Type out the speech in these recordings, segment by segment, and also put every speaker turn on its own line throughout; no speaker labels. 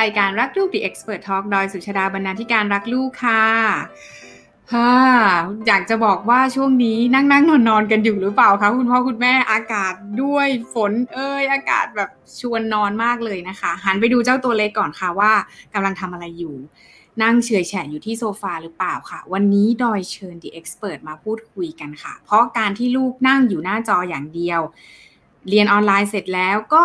รายการรักลูก The Expert Talk โดยสุชาดาบรรณาธิการรักลูกค่ะฮ่าอยากจะบอกว่าช่วงนี้นั่งนั่งนอนนอนกันอยู่หรือเปล่าคะคุณพ่อคุณแม่อากาศด้วยฝนเอ้ยอากาศแบบชวนนอนมากเลยนะคะ หันไปดูเจ้าตัวเล็กก่อนค่ะว่ากำลังทำอะไรอยู่ นั่งเฉยแฉะอยู่ที่โซฟาหรือเปล่าค่ะ วันนี้ดอยเชิญ The Expert มาพูดคุยกันค่ะ เพราะการที่ลูกนั่งอยู่หน้าจออย่างเดียว เรียนออนไลน์เสร็จแล้วก็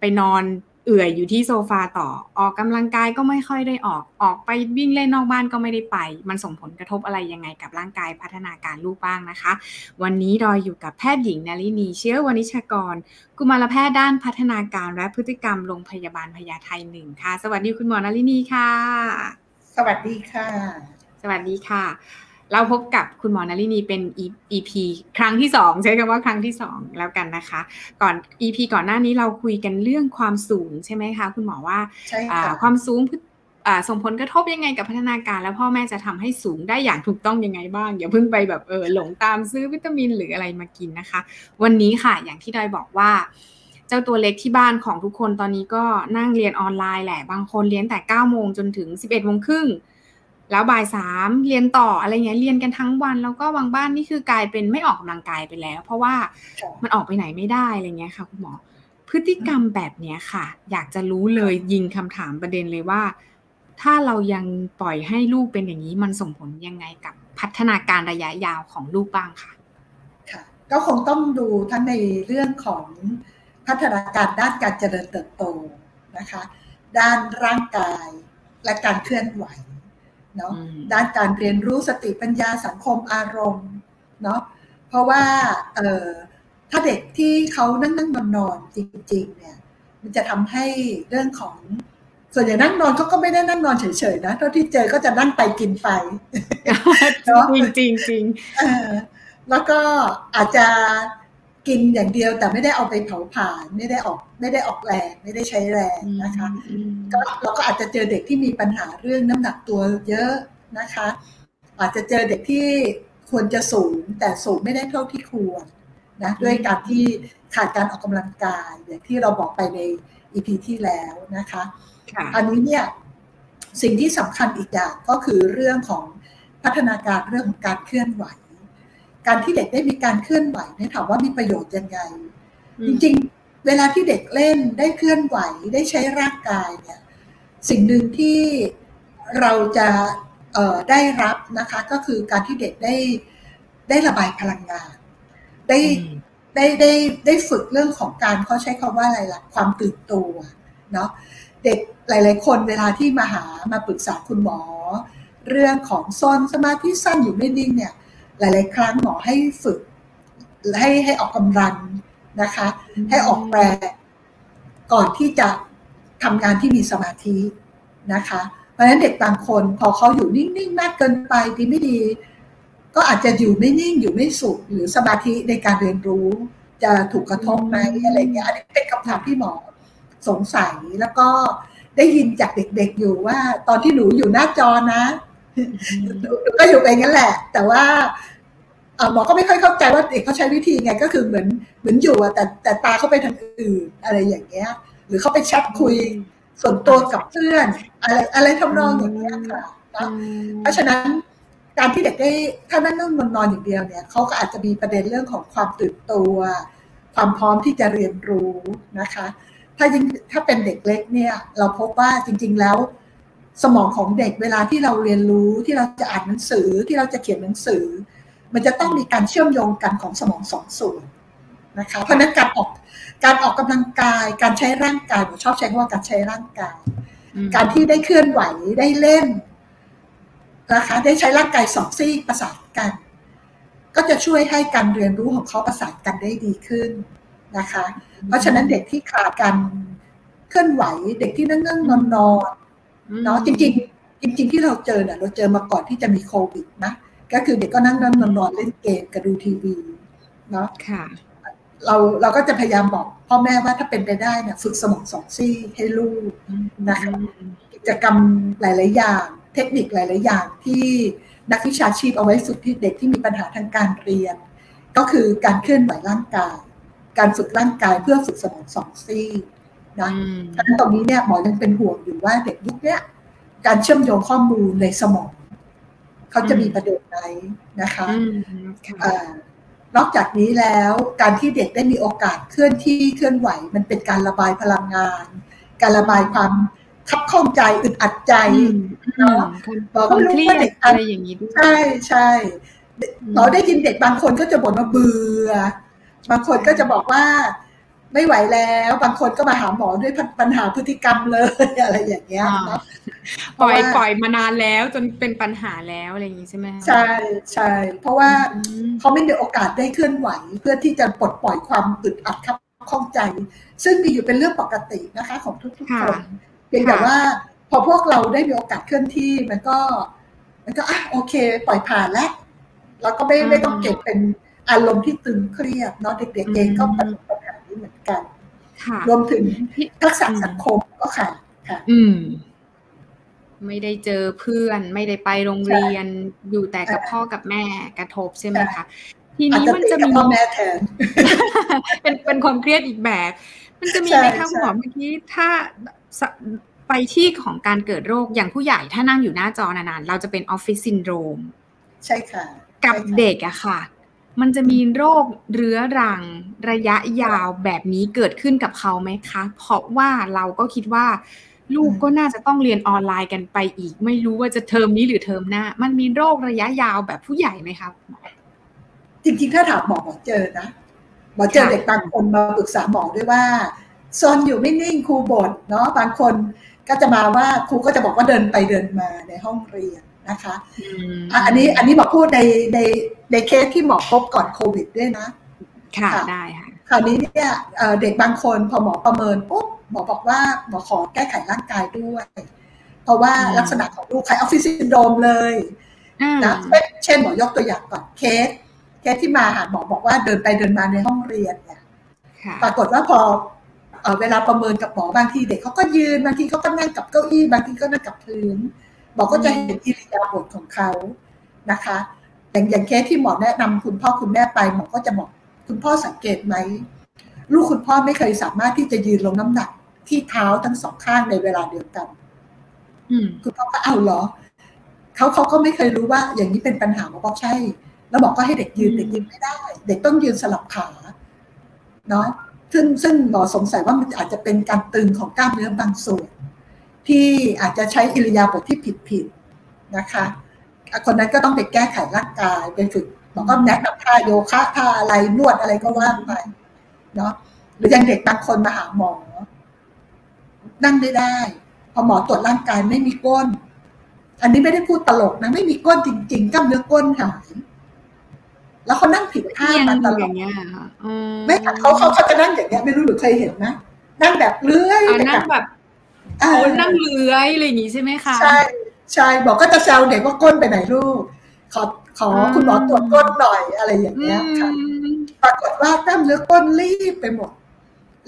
ไปนอน เอื่อยอยู่ที่โซฟาต่อ ออกกำลังกายก็ไม่ค่อยได้ออก ออกไปวิ่งเล่นนอกบ้านก็ไม่ได้ไป มันส่งผลกระทบอะไรยังไงกับร่างกายพัฒนาการลูกบ้างนะคะ วันนี้ดอยอยู่กับแพทย์หญิงนาลินีเชื้อวณิชกร กุมารแพทย์ด้านพัฒนาการและพฤติกรรมโรงพยาบาลพญาไทหนึ่งค่ะ สวัสดีคุณหมอนาลินีค่ะ
สวัสดีค่ะ
สวัสดีค่ะ เราพบกับคุณหมอนารินีเป็น EP ครั้งที่สองใช้คำว่าครั้งที่สองแล้วกันนะคะ ก่อน EP ก่อนหน้านี้เราคุยกันเรื่องความสูงใช่ไหมคะคุณหมอว่า
ใช่ค่ะ
ความสูงส่งผลกระทบยังไงกับพัฒนาการ แล้วพ่อแม่จะทำให้สูงได้อย่างถูกต้องยังไงบ้าง อย่าเพิ่งไปแบบเออหลงตามซื้อวิตามินหรืออะไรมากินนะคะ วันนี้ค่ะอย่างที่ดอยบอกว่า เจ้าตัวเล็กที่บ้านของทุกคนตอนนี้ก็นั่งเรียนออนไลน์แหละบางคนเรียนแต่9โมงจนถึง 11โมงครึ่ง แล้วบ่ายสามเรียนต่ออะไรเงี้ยเรียนกันทั้งวัน แล้วก็บางบ้านนี่คือกลายเป็นไม่ออกกำลังกายไปแล้ว เพราะว่ามันออกไปไหนไม่ได้อะไรเงี้ยค่ะคุณหมอ พฤติกรรมแบบเนี้ยค่ะ อยากจะรู้เลยยิงคำถามประเด็นเลยว่า ถ้าเรายังปล่อยให้ลูกเป็นอย่างนี้มันส่งผลยังไงกับพัฒนาการระยะยาวของลูกบ้างค่ะ
ค่ะก็คงต้องดูทั้งในเรื่องของพัฒนาการด้านการเจริญเติบโตนะคะ ด้านร่างกายและการเคลื่อนไหว เนาะด้านการเรียนรู้สติปัญญาสังคมอารมณ์เนาะเพราะว่าเออถ้าเด็กที่เขานั่งนั่งนอนนอนจริง ๆ เนี่ย มันจะทำให้เรื่องของส่วนใหญ่นั่งนอนเขาก็ไม่ได้นั่งนอนเฉยๆนะเท่าที่เจอก็จะนั่งไปกินไป
เนาะจริงจริงจริง
แล้วก็อาจจะ กินอย่างเดียวแต่ไม่ได้เอาไปเผาผลาญไม่ได้ออกไม่ได้ออกแรงไม่ได้ใช้แรงนะคะก็เราก็อาจจะเจอเด็กที่มีปัญหาเรื่องน้ำหนักตัวเยอะนะคะ อาจจะเจอเด็กที่ควรจะสูงแต่สูงไม่ได้เท่าที่ควรนะด้วยการที่ขาดการออกกำลังกายอย่างที่เราบอกไปในอีพีที่แล้วนะคะอันนี้เนี่ยสิ่งที่สำคัญอีกอย่างก็คือเรื่องของพัฒนาการเรื่องของการเคลื่อนไหว การที่เด็กได้มีการเคลื่อนไหวเนี่ยถามว่ามีประโยชน์ยังไง จริงๆ เวลาที่เด็กเล่นได้เคลื่อนไหวได้ใช้ร่างกายเนี่ยสิ่งหนึ่งที่เราจะได้รับนะคะ ก็คือการที่เด็กได้ได้ระบายพลังงาน ได้ได้ได้ได้ฝึกเรื่องของการเขาใช้คาว่าอะไรล่ะความตื่นตัวเนาะเด็กหลาย ๆ คนเวลาที่มาหามาปรึกษาคุณหมอ เรื่องของซนสมาธิสั้นอยู่ไม่นิ่งเนี่ย หลาย ๆ ครั้งหมอให้ฝึก ให้ให้ออกกำลังนะคะ ให้ออกแรงก่อนที่จะทำงานที่มีสมาธินะคะ เพราะฉะนั้นเด็กบางคนพอเขาอยู่นิ่ง ๆ มากเกินไปดีไม่ดี ก็อาจจะอยู่ไม่นิ่งอยู่ไม่สุขหรือสมาธิในการเรียนรู้ จะถูกกระทบไหมอะไรเงี้ยอันนี้เป็นคำถามที่หมอสงสัยแล้วก็ได้ยินจากเด็กๆอยู่ว่า ตอนที่หนูอยู่หน้าจอนะก็อยู่ไปงั้นแหละ แต่ว่า หมอก็ไม่ค่อยเข้าใจว่าเด็กเขาใช้วิธีไงก็คือเหมือนเหมือนอยู่อะแต่แต่ตาเขาไปทางอื่นอะไรอย่างเงี้ย หรือเขาไปแชทคุยส่วนตัวกับเพื่อน อะไรอะไรทำนองอย่างเงี้ยค่ะเพราะฉะนั้นการที่เด็กได้ถ้านั่งนั่งนอนนอนอย่างเดียวเนี่ยเขาก็อาจจะมีประเด็นเรื่องของความตื่นตัว ความพร้อมที่จะเรียนรู้นะคะ ถ้ายิ่งถ้าเป็นเด็กเล็กเนี่ย เราพบว่าจริง ๆ แล้วสมองของเด็กเวลาที่เราเรียนรู้ที่เราจะอ่านหนังสือที่เราจะเขียนหนังสือ มันจะต้องมีการเชื่อมโยงกันของสมองสองส่วนนะคะเพราะนั้นการออกการออกกำลังกายการใช้ร่างกายผมชอบใช้คำว่าการใช้ร่างกาย การที่ได้เคลื่อนไหวได้เล่นนะคะได้ใช้ร่างกายสองซี่ประสานกัน ก็จะช่วยให้การเรียนรู้ของเขาประสานกันได้ดีขึ้นนะคะ เพราะฉะนั้นเด็กที่ขาดการเคลื่อนไหวเด็กที่นั่งนั่งนอนนอนเนาะจริง ๆ จริง ๆ ที่เราเจอเนี่ยเราเจอมาก่อนที่จะมีโควิดนะ ก็คือเด็กก็นั่งนั่งนอนเล่นเกมกับดูทีวีเนาะ
ค่ะ
เราเราก็จะพยายามบอกพ่อแม่ว่าถ้าเป็นไปได้เนี่ยฝึกสมองสองซี่ให้ลูกนะคะกิจกรรมหลาย ๆ อย่าง เทคนิคหลาย ๆ อย่างที่นักวิชาชีพเอาไว้ฝึกที่เด็กที่มีปัญหาทางการเรียน ก็คือการเคลื่อนไหวร่างกาย การฝึกร่างกายเพื่อฝึกสมองสองซี่นะฉะนั้นตรงนี้เนี่ยหมอยังเป็นห่วงอยู่ว่าเด็กยุคเนี้ยการเชื่อมโยงข้อมูลในสมอง เขาจะมีประเด็นไหมนะคะนอกจากนี้แล้วการที่เด็กได้มีโอกาสเคลื่อนที่เคลื่อนไหว มันเป็นการระบายพลังงาน การระบายความคับข้องใจอึดอัดใจ
เนาะบอกไม่รู้ว่าเด็กอะไรอย่างนี้
ใช่ใช่เราได้ยินเด็กบางคนก็จะบ่นว่าเบื่อ บางคนก็จะบอกว่าไม่ไหวแล้ว บางคนก็มาหาหมอด้วยปัญหาพฤติกรรมเลยอะไรอย่างเงี้ยเนาะ
ปล่อยปล่อยมานานแล้วจนเป็นปัญหาแล้วอะไรอย่างนี้ใช่ไหม
ใช่ใช่เพราะว่าเขาไม่มีโอกาสได้เคลื่อนไหว เพื่อที่จะปลดปล่อยความอึดอัดครับข้องใจ ซึ่งมีอยู่เป็นเรื่องปกตินะคะของทุกๆคนเพียงแต่ว่าพอพวกเราได้มีโอกาสเคลื่อนที่มันก็ มันก็อะโอเค ปล่อยผ่านแล้วแล้วก็ไม่ไม่ต้องเก็บเป็นอารมณ์ที่ตึงเครียดเนาะเด็กๆเองก็ประสบปัญหานี้เหมือนกันรวมถึงทักษะสังคมก็ค่ะค่ะ
อืม ไม่ได้เจอเพื่อน ไม่ได้ไปโรงเรียนอยู่แต่กับพ่อกับแม่กระทบใช่ไหมคะ
ทีนี้มันจะมีพ่อแม่แทน
เป็นเป็นความเครียดอีกแบบ มันจะมีไหมคะคุณหมอเมื่อกี้ถ้าไปที่ของการเกิดโรคอย่างผู้ใหญ่ถ้านั่งอยู่หน้าจอนานๆ เราจะเป็นออฟฟิศซินโดรม
ใช่ค่ะ
กับเด็กอะค่ะ มันจะมีโรคเรื้อรังระยะยาวแบบนี้เกิดขึ้นกับเขาไหมคะ เพราะว่าเราก็คิดว่า ลูกก็น่าจะต้องเรียนออนไลน์กันไปอีก ไม่รู้ว่าจะเทอมนี้หรือเทอมหน้า มันมีโรคระยะยาวแบบผู้ใหญ่ไหมครับ
จริงๆ ถ้าถามหมอหมอเจอนะหมอเจอเด็กบางคนมาปรึกษาหมอด้วยว่าซนอยู่ไม่นิ่งครูบ่นเนาะบางคนก็จะมาว่าครูก็จะบอกว่าเดินไปเดินมาในห้องเรียนนะคะอันนี้อันนี้หมอพูดในในในเคสที่หมอพบก่อนโควิดด้วยนะ
ค่ะได้ค่ะ
คราวนี้เนี่ยเด็กบางคนพอหมอประเมินปุ๊บ หมอบอกว่าหมอขอแก้ไขร่างกายด้วย เพราะว่าลักษณะของลูกคล้ายออฟฟิศซินโดรมเลยนะเช่นหมอยกตัวอย่างก่อน case case ที่มาหาหมอบอกว่าเดินไปเดินมาในห้องเรียนเนี่ยปรากฏว่าพอเวลาประเมินกับหมอบางทีเด็กเขาก็ยืนบางทีเขาก็นั่งกับเก้าอี้บางทีก็นั่งกับพื้นหมอก็จะเห็นอิริยาบถของเขานะคะ อย่างอย่างเคสที่หมอแนะนำคุณพ่อคุณแม่ไปหมอก็จะบอกคุณพ่อสังเกตไหมลูกคุณพ่อไม่เคยสามารถที่จะยืนลงน้ำหนัก ที่เท้าทั้งสองข้างในเวลาเดียวกันคุณพ่อก็เอาเหรอเขาเขาก็ไม่เคยรู้ว่า อย่างนี้เป็นปัญหาหมอบอกใช่ แล้วบอกก็ให้เด็กยืนเด็กยืนไม่ได้ เด็กต้องยืนสลับขาเนาะซึ่งซึ่งหมอสงสัยว่ามันอาจจะเป็นการตึงของกล้ามเนื้อบางส่วน ที่อาจจะใช้อิริยาบถทที่ผิดๆนะคะ คนนั้นก็ต้องไปแก้ไขร่างกายไปฝึกบอกก็แนะนำท่าโยคะท่าอะไรนวดอะไรก็ว่าไปเนาะหรือยังเด็กบางคนมาหาหมอ นั่งไม่ได้ พอหมอตรวจร่างกายไม่มีก้น อันนี้ไม่ได้พูดตลกนะ ไม่มีก้นจริงๆกล้ามเนื้อก้นหายแล้วเขานั่งผิดท่ามาตลอดไม่เขาเขาเขาจะนั่งอย่างเงี้ย ไม่รู้หรือเคยเห็นนะนั่งแบบเลื้อย
นั่งแบบโอ้นั่งเลื้อยอะไรอย่างงี้ใช่ไหมคะ
ใช่ใช่บอกก็จะแซวเด็กว่าก้นไปไหนลูก ขอขอคุณหมอตรวจก้นหน่อยอะไรอย่างเงี้ยค่ะปรากฏว่ากล้ามเนื้อก้นรีบไปหมด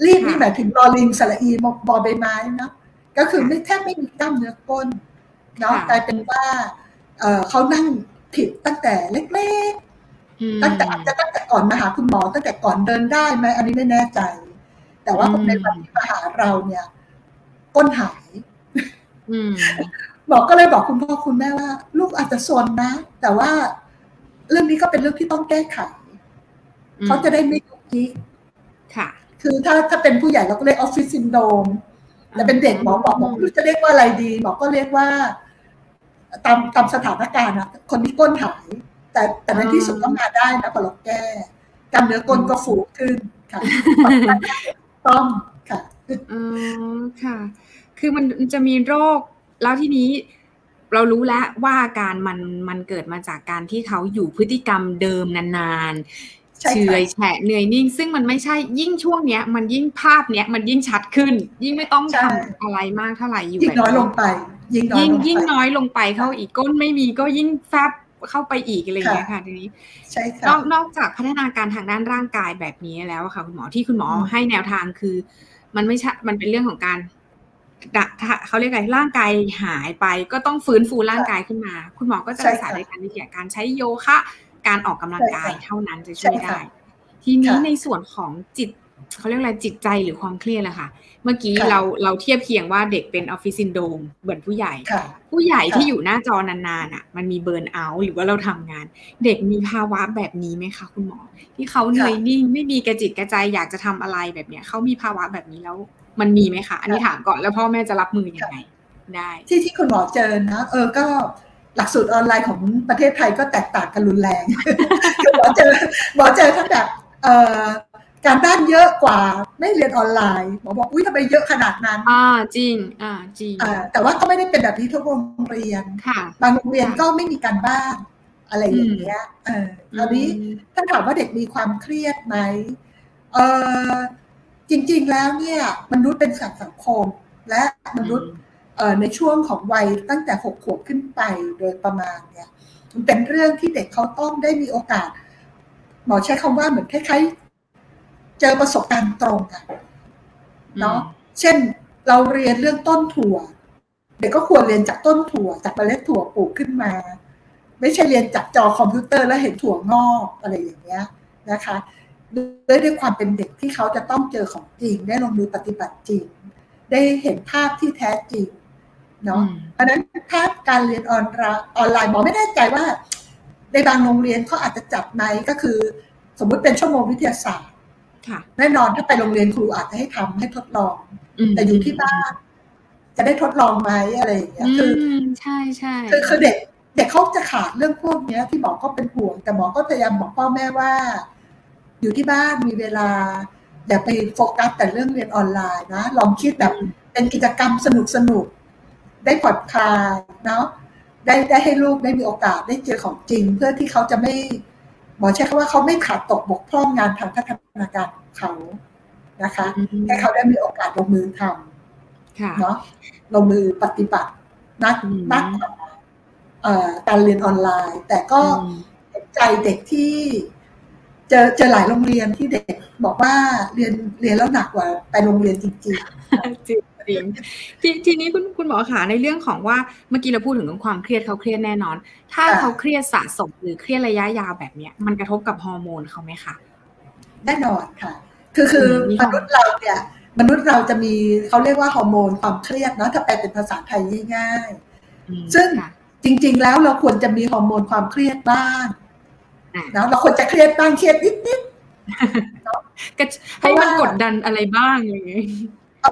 รีบนี่หมายถึงรอลิงสระอีบอใบไม้นะก็คือไม่แทบไม่มีกล้ามเนื้อก้นเนาะกลายเป็นว่าเออเขานั่งผิดตั้งแต่เล็กๆตั้งแต่อาจจะตั้งแต่ก่อนมาหาคุณหมอตั้งแต่ก่อนเดินได้ไหมอันนี้ไม่แน่ใจ แต่ว่าในวันที่มาหาเราเนี่ย ก้นหายบอกก็เลยบอกคุณพ่อคุณแม่ว่า ลูกอาจจะซนนะ แต่ว่าเรื่องนี้ก็เป็นเรื่องที่ต้องแก้ไขเขาจะได้ไม่ยุกยิก
ค่ะ
คือถ้าถ้าเป็นผู้ใหญ่เราก็เรียกออฟฟิศซินโดมแต่เป็นเด็กหมอบอกบอกลูกจะเรียกว่าอะไรดีหมอก็เรียกว่า ตามตามสถานการณ์นะคนที่ก้นหาย แต่แต่ในที่สุดก็มาได้นะพอเราแก้กล้ามเนื้อก้นก็ฟูขึ้นค่ะต้องค่ะ
อ๋อค่ะ คือมันจะมีโรคแล้วทีนี้เรารู้แล้วว่าอาการมันมันเกิดมาจากการที่เขาอยู่พฤติกรรมเดิมนานๆ เฉยแฉะเหนื่อยนิ่ง ซึ่งมันไม่ใช่ยิ่งช่วงเนี้ย มันยิ่งภาพเนี้ยมันยิ่งชัดขึ้น ยิ่งไม่ต้องทำอะไรมากเท่าไหร่อยู่
ยิ่งน้อยลงไป ยิ่ง
ยิ่งยิ่งน้อยลงไปเข้าอีกก้นไม่มีก็ยิ่งแฟบเข้าไปอีกอะไรอย่างเงี้ยค่ะทีนี้
ใช่ค่ะ
นอกนอกจากพัฒนาการทางด้านร่างกายแบบนี้แล้วค่ะคุณหมอที่คุณหมอให้แนวทางคือ มันไม่ใช่มันเป็นเรื่องของการเขาเรียกไงร่างกายหายไปก็ต้องฟื้นฟูร่างกายขึ้นมา คุณหมอก็จะสาในการวิทยาการใช้โยคะ การออกกำลังกายเท่านั้นจะช่วยได้ ทีนี้ในส่วนของจิตเขาเรียกอะไรจิตใจหรือความเครียดแหละค่ะ เมื่อกี้เราเราเทียบเคียงว่าเด็กเป็นออฟฟิศซินโดมเหมือนผู้ใหญ่ ผู้ใหญ่ที่อยู่หน้าจอนานๆอะ มันมีเบิร์นเอาท์หรือว่าเราทำงาน เด็กมีภาวะแบบนี้ไหมคะคุณหมอ ที่เขาเหนื่อยนิ่งไม่มีกระจิตกระใจอยากจะทำอะไรแบบเนี้ยเขามีภาวะแบบนี้แล้วมันมีไหมคะ อันนี้ถามก่อนแล้วพ่อแม่จะรับมือยังไง ได้
ที่ที่คุณหมอเจอนะ เออก็ หลักสูตรออนไลน์ของประเทศไทยก็แตกต่างกันรุนแรงคือหมอเจอหมอเจอทั้งแบบเอ่อการบ้านเยอะกว่าไม่เรียนออนไลน์หมอบอกอุ้ยทำไมเยอะขนาดนั้น
อ่าจริง อ่าจริง
อ่าแต่ว่าก็ไม่ได้เป็นแบบนี้ทุกโรงเรียน
ค่ะ
บางโรงเรียนก็ไม่มีการบ้านอะไรอย่างเงี้ยเออคราวนี้ถ้าถามว่าเด็กมีความเครียดไหมเออจริง ๆ แล้วเนี่ย มนุษย์เป็นสัตว์สังคม และมนุษย์ ในช่วงของวัยตั้งแต่หกขวบขึ้นไปโดยประมาณเนี่ยมันเป็นเรื่องที่เด็กเขาต้องได้มีโอกาส หมอใช้คำว่าเหมือนคล้ายๆ เจอประสบการณ์ตรงกันเนาะเช่นเราเรียนเรื่องต้นถั่ว เด็กก็ควรเรียนจากต้นถั่ว จากเมล็ดถั่วปลูกขึ้นมา ไม่ใช่เรียนจากจอคอมพิวเตอร์แล้วเห็นถั่วงอกอะไรอย่างเงี้ยนะคะด้วยด้วยความเป็นเด็กที่เขาจะต้องเจอของจริง ได้ลงมือปฏิบัติจริง ได้เห็นภาพที่แท้จริง เนาะเพราะนั้นถ้าการเรียนออนออนไลน์หมอไม่แน่ใจว่า ในบางโรงเรียนเขาอาจจะจัดไหมก็คือ สมมุติเป็นชั่วโมงวิทยาศาสตร์แน่นอนถ้าไปโรงเรียนครูอาจจะให้ทำให้ทดลอง แต่อยู่ที่บ้านจะได้ทดลองไหมอะไรอย่างเงี้ยคือ
ใช่ใช่
คือคือเด็กเด็กเขาจะขาดเรื่องพวกเนี้ย ที่หมอก็เป็นห่วง แต่หมอก็พยายามบอกพ่อแม่ว่า อยู่ที่บ้านมีเวลาอย่าไปโฟกัสแต่เรื่องเรียนออนไลน์นะลองคิดแบบเป็นกิจกรรมสนุกสนุก ได้ผ่อนคลายเนาะได้ได้ให้ลูกได้มีโอกาสได้เจอของจริง เพื่อที่เขาจะไม่หมอใช้คำว่าเขาไม่ขาดตกบกพร่องงานทางพัฒนาการของเขานะคะให้เขาได้มีโอกาสลงมือทำเนาะลงมือปฏิบัตินักนักการเรียนออนไลน์ แต่ก็เห็นใจเด็กที่ เจอเจอหลายโรงเรียนที่เด็กบอกว่าเรียนเรียนแล้วหนักกว่าไปโรงเรียนจริง
จริงจริงทีทีนี้คุณคุณหมอขาในเรื่องของว่าเมื่อกี้เราพูดถึงเรื่องความเครียดเขาเครียดแน่นอน ถ้าเขาเครียดสะสมหรือเครียดระยะยาวแบบเนี้ย มันกระทบกับฮอร์โมนเขาไหมคะ
แน่นอนค่ะ คือคือมนุษย์เราเนี่ย มนุษย์เราจะมีเขาเรียกว่าฮอร์โมนความเครียดเนาะถ้าแปลเป็นภาษาไทยง่ายๆซึ่งจริง ๆ แล้วเราควรจะมีฮอร์โมนความเครียดบ้าง นะเราควรจะเครียดบ้างเครียดนิด
ๆให้มันกดดันอะไรบ้างอย่างเงี้ย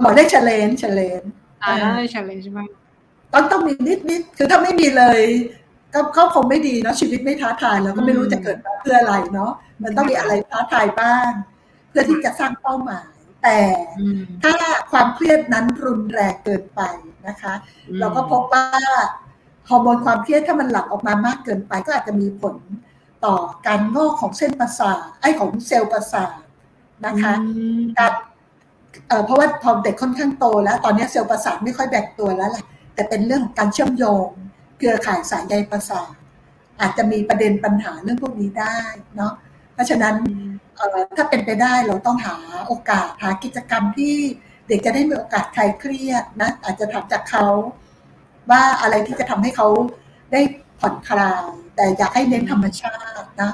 หมอได้เฉลนเฉลน
อ่าเฉลนใช่ไหม
ต้องต้องมีนิดนิดคือถ้าไม่มีเลย ก็ก็คงไม่ดีเนาะชีวิตไม่ท้าทายแล้วก็ไม่รู้จะเกิดมาเพื่ออะไรเนาะมันต้องมีอะไรท้าทายบ้าง เพื่อที่จะสร้างเป้าหมาย แต่ถ้าความเครียดนั้นรุนแรงเกินไปนะคะ เราก็พบว่าฮอร์โมนความเครียดถ้ามันหลั่งออกมามากเกินไป ก็อาจจะมีผล ต่อการงอกของเส้นประสาทไอ้ของเซลล์ประสาทนะคะการเพราะว่าพอเด็กค่อนข้างโตแล้ว ตอนนี้เซลล์ประสาทไม่ค่อยแบ่งตัวแล้วแหละแต่เป็นเรื่องของการเชื่อมโยงเครือข่ายสายใยประสาทอาจจะมีประเด็นปัญหาเรื่องพวกนี้ได้เนาะเพราะฉะนั้นถ้าเป็นไปได้เราต้องหาโอกาสหากิจกรรมที่เด็กจะได้มีโอกาสคลายเครียดนะอาจจะทำจากเขาว่าอะไรที่จะทำให้เขาได้ ผ่อนคลาย แต่อยากให้เน้นธรรมชาตินะ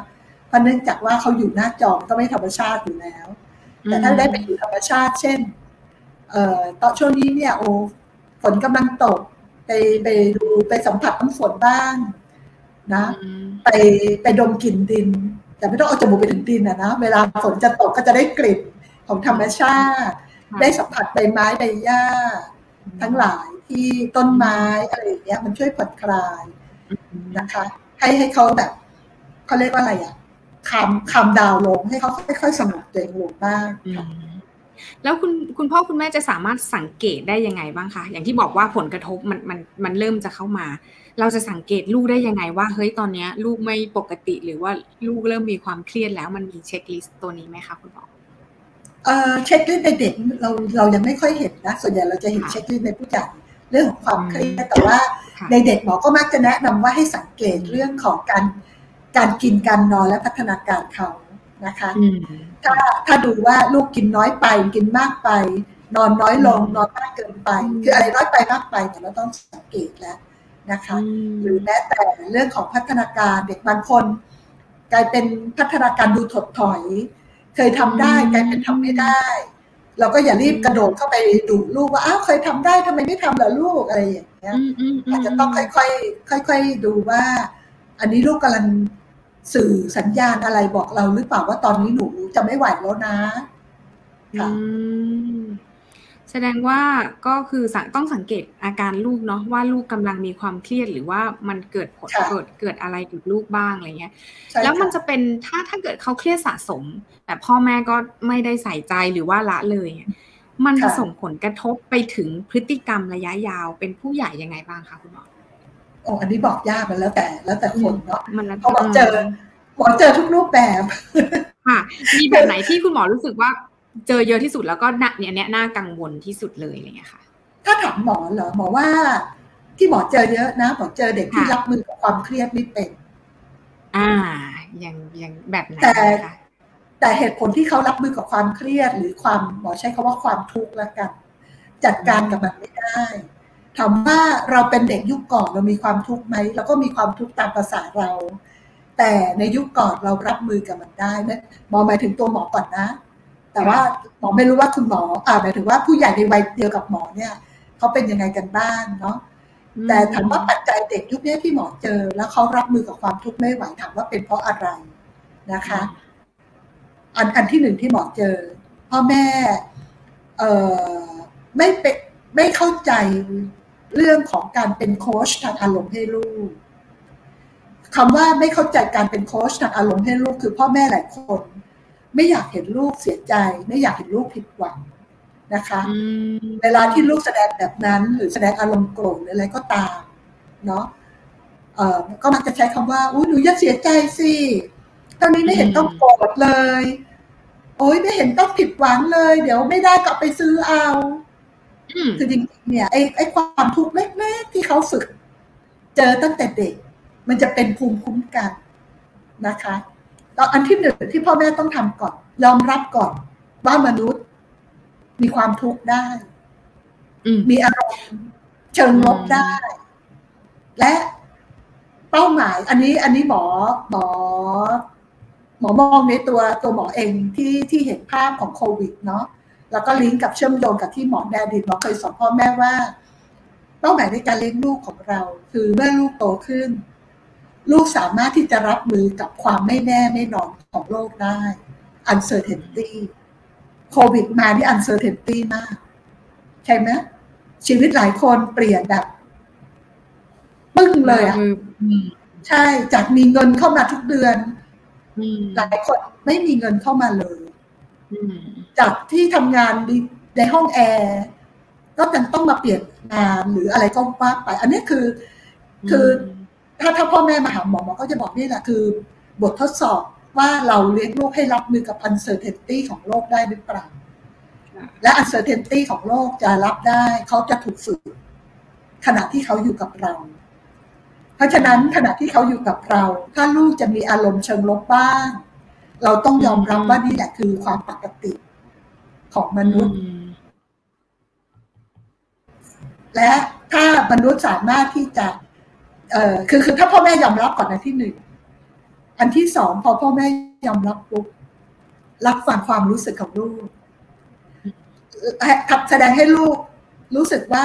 เพราะเนื่องจากว่าเขาอยู่หน้าจอก็ไม่ธรรมชาติอยู่แล้ว แต่ถ้าได้ไปอยู่ธรรมชาติ เช่น เอ่อตอนช่วงนี้เนี่ยโอ้ฝนกำลังตก ไปไปดูไปสัมผัสน้ำฝนบ้างนะ ไปไปดมกลิ่นดิน แต่ไม่ต้องเอาจมูกไปถึงดินนะนะเวลาฝนจะตกก็จะได้กลิ่นของธรรมชาติ ได้สัมผัสใบไม้ใบหญ้า ทั้งหลายที่ต้นไม้อะไรอย่างเงี้ยมันช่วยผ่อนคลาย นะคะ ให้ให้เขาแบบเขาเรียกว่าอะไรอะคำคำดาวลงให้เขาค่อยๆสงบตัวเองลงบ้าง
แล้วคุณคุณพ่อคุณแม่จะสามารถสังเกตได้ยังไงบ้างคะอย่างที่บอกว่าผลกระทบมันมันมันเริ่มจะเข้ามา เราจะสังเกตลูกได้ยังไงว่าเฮ้ยตอนนี้ลูกไม่ปกติหรือว่าลูกเริ่มมีความเครียดแล้วมันมีเช็คลิสต์ตัวนี้ไหมคะคุณหมอ
เอ่อเช็คลิสต์ในเด็กเราเรายังไม่ค่อยเห็นนะส่วนใหญ่เราจะเห็นเช็คลิสต์ในผู้ใหญ่เรื่องของความเครียดแต่ว่า ในเด็กหมอก็มักจะแนะนำว่าให้สังเกตเรื่องของการการกินการนอนและพัฒนาการเขานะคะถ้าถ้าดูว่าลูกกินน้อยไปกินมากไป นอนน้อยลงนอนมากเกินไป คืออะไรน้อยไปมากไปเนี่ยเราต้องสังเกตแล้วนะคะ หรือแม้แต่เรื่องของพัฒนาการเด็กบางคน กลายเป็นพัฒนาการดูถดถอย เคยทำได้กลายเป็นทำไม่ได้ เราก็อย่ารีบกระโดดเข้าไปดูลูกว่าอ้าวเคยทำได้ทำไมไม่ทำล่ะลูกอะไรอย่างเงี้ยอาจจะต้องค่อยๆค่อย ๆดูว่า อันนี้ลูกกำลังสื่อสัญญาณอะไรบอกเราหรือเปล่าว่าตอนนี้หนูจะไม่ไหวแล้วนะ
ค่ะ แสดงว่าก็คือต้องสังเกตอาการลูกเนาะว่าลูกกำลังมีความเครียดหรือว่ามันเกิดผลเกิดเกิดอะไรกับลูกบ้างอะไรเงี้ย แล้วมันจะเป็นถ้าถ้าเกิดเขาเครียดสะสม แต่พ่อแม่ก็ไม่ได้ใส่ใจหรือว่าละเลย มันจะส่งผลกระทบไปถึงพฤติกรรมระยะยาวเป็นผู้ใหญ่ยังไงบ้างคะคุณหมอ
โอ้อันนี้บอกยากมันแล้วแต่แล้วแต่คนเนาะเพราะบอกเจอบอกเจอทุกรูปแบบ
ค่ะมีแบบไหนที่คุณหมอรู้สึกว่า เจอเยอะที่สุดแล้วก็เนี่ยเนี้ยน่ากังวลที่สุดเลยอะไรเงี้ยค่ะ
ถ้าถามหมอเหรอหมอว่าที่หมอเจอเยอะนะหมอเจอเด็กที่รับมือกับความเครียดไม่เป็น
อ่าอย่างอย่างแบบไหน
แต่แต่เหตุผลที่เขารับมือกับความเครียด หรือความหมอใช้คาว่าความทุกข์ละกัน จัดการกับมันไม่ได้ถามว่าเราเป็นเด็กยุคก่อนเรามีความทุกข์ไหมเราก็มีความทุกข์ตามภาษาเรา แต่ในยุคก่อนเรารับมือกับมันได้นะหมอหมายถึงตัวหมอก่อนนะ แต่ว่าหมอไม่รู้ว่าคุณหมออ่าหมายถึงว่าผู้ใหญ่ในวัยเดียวกับหมอเนี่ยเขาเป็นยังไงกันบ้างเนาะแต่ถามว่าปัจจัยเด็กยุคนี้ที่หมอเจอ แล้วเขารับมือกับความทุกข์ไม่ไหวถามว่าเป็นเพราะอะไรนะคะ อันอันที่หนึ่งที่หมอเจอพ่อแม่เอ่อไม่เป็นไม่เข้าใจเรื่องของการเป็นโค้ชทางอารมณ์ให้ลูกคำว่าไม่เข้าใจการเป็นโค้ชทางอารมณ์ให้ลูกคือพ่อแม่หลายคน ไม่อยากเห็นลูกเสียใจ ไม่อยากเห็นลูกผิดหวังนะคะเวลาที่ลูกแสดงแบบนั้น หรือแสดงอารมณ์โกรธหรืออะไรก็ตามเนาะเออก็มักจะใช้คำว่าอุ้ยหนูอย่าเสียใจสิตอนนี้ไม่เห็นต้องโกรธเลย โอ้ยไม่เห็นต้องผิดหวังเลย เดี๋ยวไม่ได้กลับไปซื้อเอาคือจริงๆเนี่ยไอ้ไอ้ความทุกข์เล็กๆที่เขาฝึก เจอตั้งแต่เด็ก มันจะเป็นภูมิคุ้มกันนะคะ อันที่หนึ่งที่พ่อแม่ต้องทำก่อน ยอมรับก่อนว่ามนุษย์ มีความทุกข์ได้ มีอารมณ์เชิงลบได้ และเป้าหมาย อันนี้ อันนี้หมอหมอ หมอมองในตัวตัวหมอเองที่ที่เห็นภาพของโควิด เนาะแล้วก็ลิงก์กับเชื่อมโยงกับที่หมอแดดิตหมอเคยสอนพ่อแม่ว่า เป้าหมายในการเลี้ยงลูกของเรา คือเมื่อลูกโตขึ้น ลูกสามารถที่จะรับมือกับความไม่แน่ไม่นอนของโลกได้ uncertainty โควิดมาที่ uncertainty มาก ใช่ไหมชีวิตหลายคนเปลี่ยนแบบ ปึ้งเลยอะใช่จากมีเงินเข้ามาทุกเดือนหลายคนไม่มีเงินเข้ามาเลยจากที่ทำงานในห้องแอร์ก็ยังต้องมาเปลี่ยนงานหรืออะไรก็ว่าไป อันนี้คือ คือ ถ้าถ้าพ่อแม่มาหาหมอหมอก็จะบอกนี่แหละคือบททดสอบว่าเราเลี้ยงลูกให้รับมือกับ uncertainty ของโลกได้หรือเปล่า และ uncertainty ของโลกจะรับได้ เขาจะถูกฝึกขณะที่เขาอยู่กับเรา เพราะฉะนั้นขณะที่เขาอยู่กับเรา ถ้าลูกจะมีอารมณ์เชิงลบบ้าง เราต้องยอมรับว่านี่แหละคือความปกติของมนุษย์ และถ้ามนุษย์สามารถที่จะ เออคือคือถ้าพ่อแม่ยอมรับก่อนอันที่หนึ่งอันที่สองพอพ่อแม่ยอมรับปุ๊บรับฟังความรู้สึกของลูกแสดงให้ลูกรู้สึกว่า